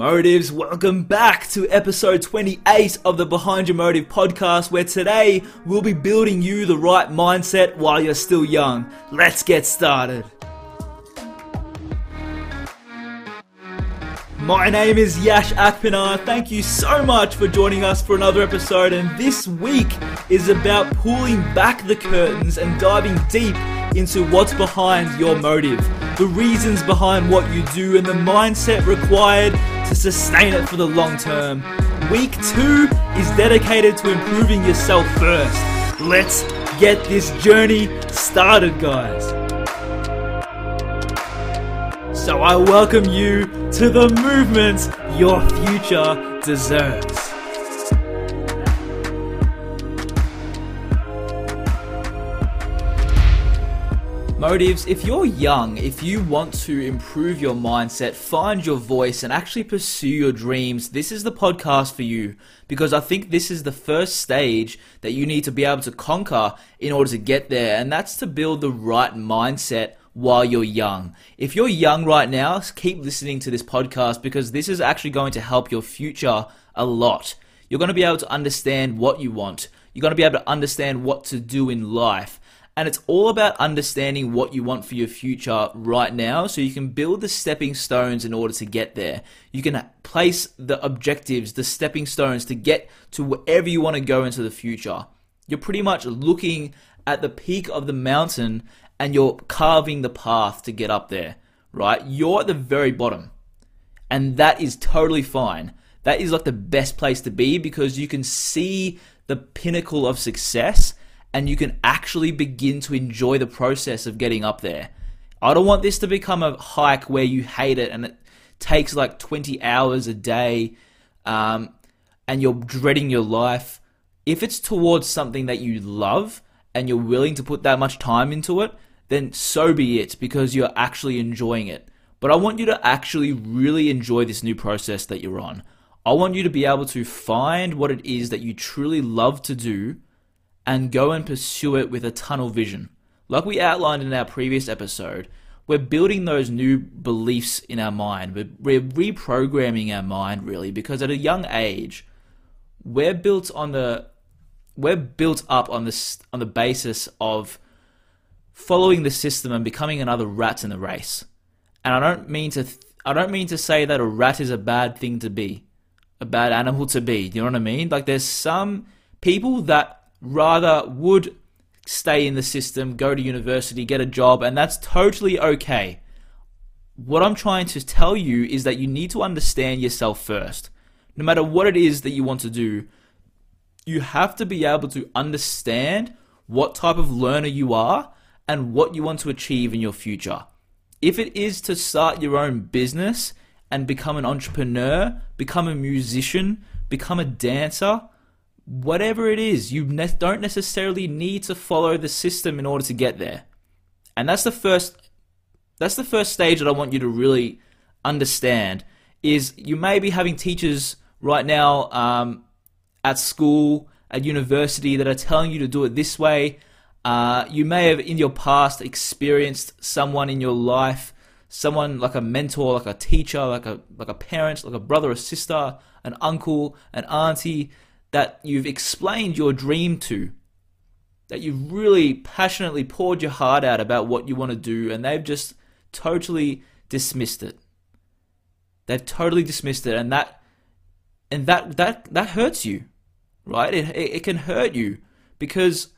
Motives, welcome back to episode 28 of the Behind Your Motive podcast, where today we'll be building you the right mindset while you're still young. Let's get started. My name is Yash Akpinar. Thank you so much for joining us for another episode, and this week is about pulling back the curtains and diving deep into what's behind your motive, the reasons behind what you do, and the mindset required to sustain it for the long term. Week two is dedicated to improving yourself first. Let's get this journey started, guys. So I welcome you to the movement your future deserves. Motives, if you're young, if you want to improve your mindset, find your voice, and actually pursue your dreams, this is the podcast for you. Because I think this is the first stage that you need to be able to conquer in order to get there, and that's to build the right mindset while you're young. If you're young right now, keep listening to this podcast because this is actually going to help your future a lot. You're going to be able to understand what you want. You're going to be able to understand what to do in life. And it's all about understanding what you want for your future right now so you can build the stepping stones in order to get there. You can place the objectives, the stepping stones to get to wherever you want to go into the future. You're pretty much looking at the peak of the mountain and you're carving the path to get up there, right? You're at the very bottom. And that is totally fine. That is like the best place to be because you can see the pinnacle of success and you can actually begin to enjoy the process of getting up there. I don't want this to become a hike where you hate it and it takes like 20 hours a day um, and you're dreading your life. If it's towards something that you love and you're willing to put that much time into it, then so be it because you're actually enjoying it. But I want you to actually really enjoy this new process that you're on. I want you to be able to find what it is that you truly love to do and go and pursue it with a tunnel vision. Like we outlined in our previous episode, we're building those new beliefs in our mind. We're, we're reprogramming our mind really because at a young age, we're built on the we're built up on this on the basis of following the system and becoming another rat in the race. And I don't mean to I don't mean to say that a rat is a bad thing to be, a bad animal to be. Do you know what I mean? Like there's some people that rather would stay in the system, go to university, get a job, and that's totally okay. What I'm trying to tell you is that you need to understand yourself first. No matter what it is that you want to do, you have to be able to understand what type of learner you are and what you want to achieve in your future. If it is to start your own business and become an entrepreneur, become a musician, become a dancer, whatever it is, you ne- don't necessarily need to follow the system in order to get there. And that's the first that's the first stage that I want you to really understand is you may be having teachers right now um, at school, at university that are telling you to do it this way. Uh, you may have in your past experienced someone in your life, someone like a mentor, like a teacher, like a like a parent, like a brother or sister, an uncle, an auntie that you've explained your dream to, that you've really passionately poured your heart out about what you want to do, and they've just totally dismissed it. They've totally dismissed it, and that and that that that hurts you, right? It it, can hurt you because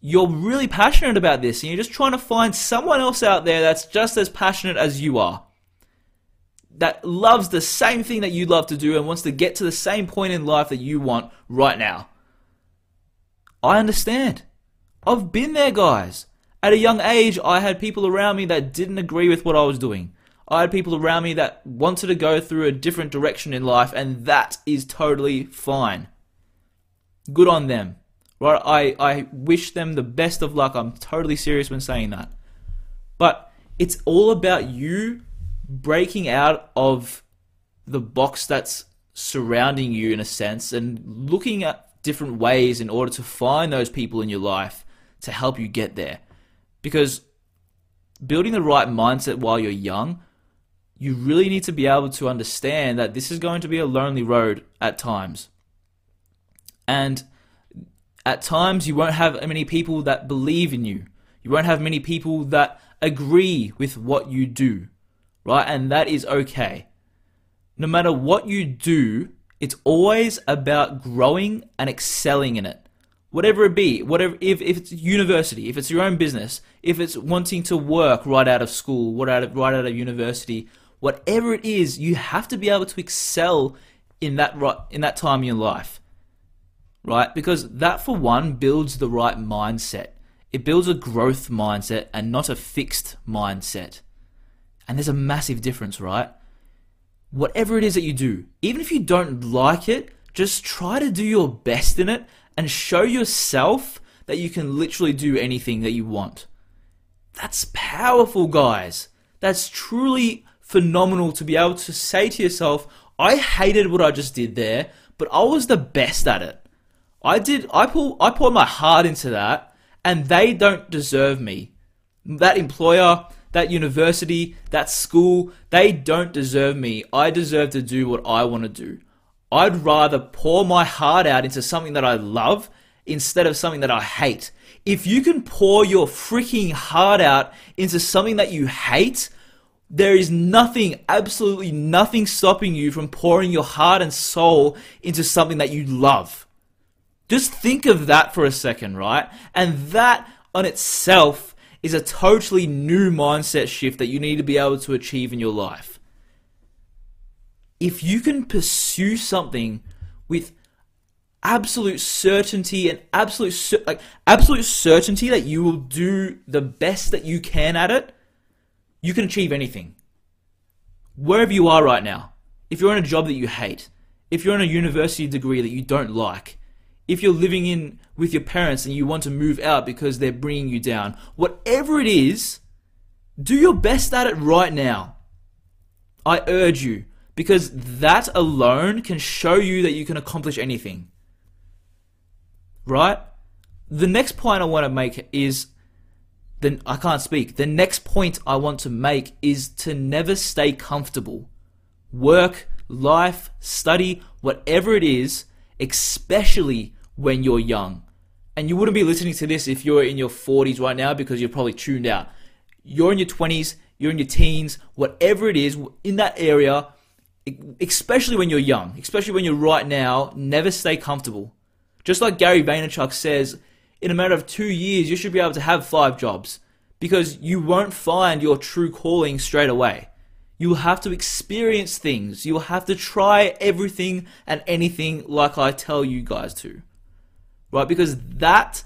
you're really passionate about this, and you're just trying to find someone else out there that's just as passionate as you are that loves the same thing that you love to do and wants to get to the same point in life that you want right now. I understand. I've been there, guys. At a young age, I had people around me that didn't agree with what I was doing. I had people around me that wanted to go through a different direction in life, and that is totally fine. Good on them. Right? I, I wish them the best of luck. I'm totally serious when saying that. But it's all about you breaking out of the box that's surrounding you in a sense and looking at different ways in order to find those people in your life to help you get there. Because building the right mindset while you're young you really need to be able to understand that this is going to be a lonely road at times. And at times, you won't have many people that believe in you. You won't have many people that agree with what you do, right? And that is okay. No matter what you do, it's always about growing and excelling in it. Whatever it be, whatever if, if it's university, if it's your own business, if it's wanting to work right out of school, right out of, right out of university, whatever it is, you have to be able to excel in that right in that time in your life. Right? Because that for one builds the right mindset. It builds a growth mindset and not a fixed mindset. And there's a massive difference, right? Whatever it is that you do, even if you don't like it, just try to do your best in it and show yourself that you can literally do anything that you want. That's powerful, guys. That's truly phenomenal to be able to say to yourself, I hated what I just did there, but I was the best at it. I did I pull I poured my heart into that and they don't deserve me. That employer, that university, that school, they don't deserve me. I deserve to do what I want to do. I'd rather pour my heart out into something that I love instead of something that I hate. If you can pour your freaking heart out into something that you hate, there is nothing, absolutely nothing stopping you from pouring your heart and soul into something that you love. Just think of that for a second, right? And that on itself is a totally new mindset shift that you need to be able to achieve in your life. If you can pursue something with absolute certainty and absolute like absolute certainty that you will do the best that you can at it, you can achieve anything. Wherever you are right now, if you're in a job that you hate, if you're in a university degree that you don't like, if you're living in with your parents and you want to move out because they're bringing you down, whatever it is, do your best at it right now. I urge you because that alone can show you that you can accomplish anything. Right? The next point I want to make is then I can't speak. The next point I want to make is to never stay comfortable. Work, life, study, whatever it is, especially when you're young. And you wouldn't be listening to this if you're in your 40s right now because you're probably tuned out. You're in your 20s, you're in your teens, whatever it is, in that area, especially when you're young, especially when you're right now, never stay comfortable. Just like Gary Vaynerchuk says, in a matter of two years, you should be able to have five jobs because you won't find your true calling straight away. You will have to experience things. You will have to try everything and anything like I tell you guys to. Right? Because that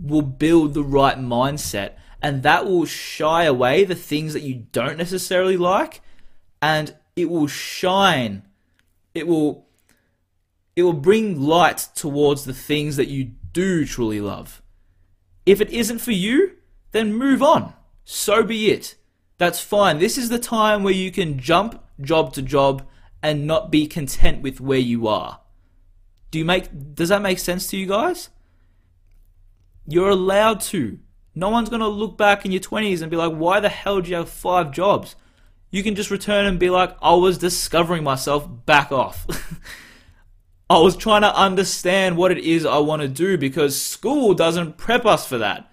will build the right mindset and that will shy away the things that you don't necessarily like and it will shine. It will it will bring light towards the things that you do truly love. If it isn't for you, then move on. So be it. That's fine. This is the time where you can jump job to job and not be content with where you are. Do you make does that make sense to you guys? You're allowed to. No one's going to look back in your 20s and be like, "Why the hell do you have five jobs?" You can just return and be like, "I was discovering myself, back off." I was trying to understand what it is I want to do because school doesn't prep us for that.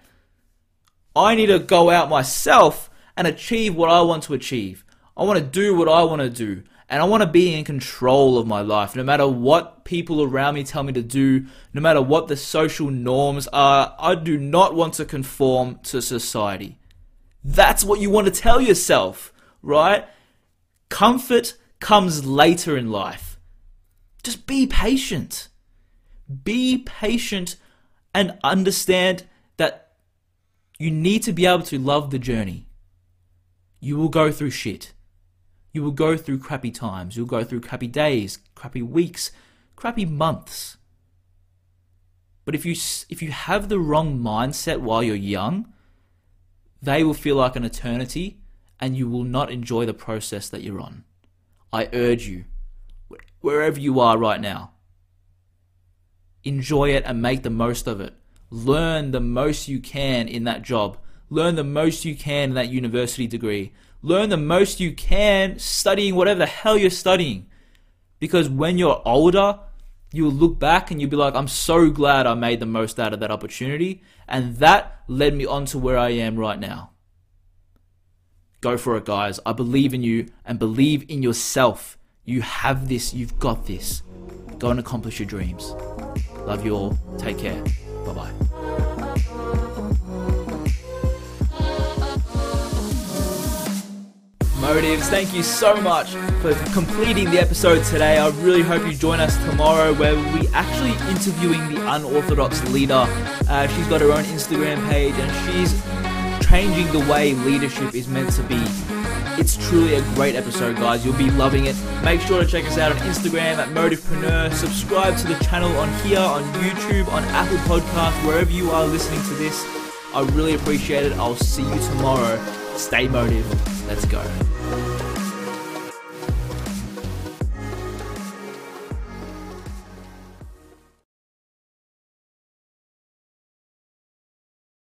I need to go out myself and achieve what I want to achieve. I want to do what I want to do. And I want to be in control of my life, no matter what people around me tell me to do, no matter what the social norms are. I do not want to conform to society. That's what you want to tell yourself, right? Comfort comes later in life. Just be patient. Be patient and understand that you need to be able to love the journey. You will go through shit. You will go through crappy times. You'll go through crappy days, crappy weeks, crappy months. But if you if you have the wrong mindset while you're young, they will feel like an eternity and you will not enjoy the process that you're on. I urge you wherever you are right now. Enjoy it and make the most of it. Learn the most you can in that job. Learn the most you can in that university degree. Learn the most you can studying whatever the hell you're studying. Because when you're older, you'll look back and you'll be like, I'm so glad I made the most out of that opportunity. And that led me on to where I am right now. Go for it, guys. I believe in you and believe in yourself. You have this, you've got this. Go and accomplish your dreams. Love you all. Take care. Bye bye. Motives, thank you so much for completing the episode today. I really hope you join us tomorrow where we'll be actually interviewing the unorthodox leader. Uh, she's got her own Instagram page and she's changing the way leadership is meant to be. It's truly a great episode, guys. You'll be loving it. Make sure to check us out on Instagram at Motivepreneur. Subscribe to the channel on here, on YouTube, on Apple Podcasts, wherever you are listening to this. I really appreciate it. I'll see you tomorrow. Stay motive. Let's go.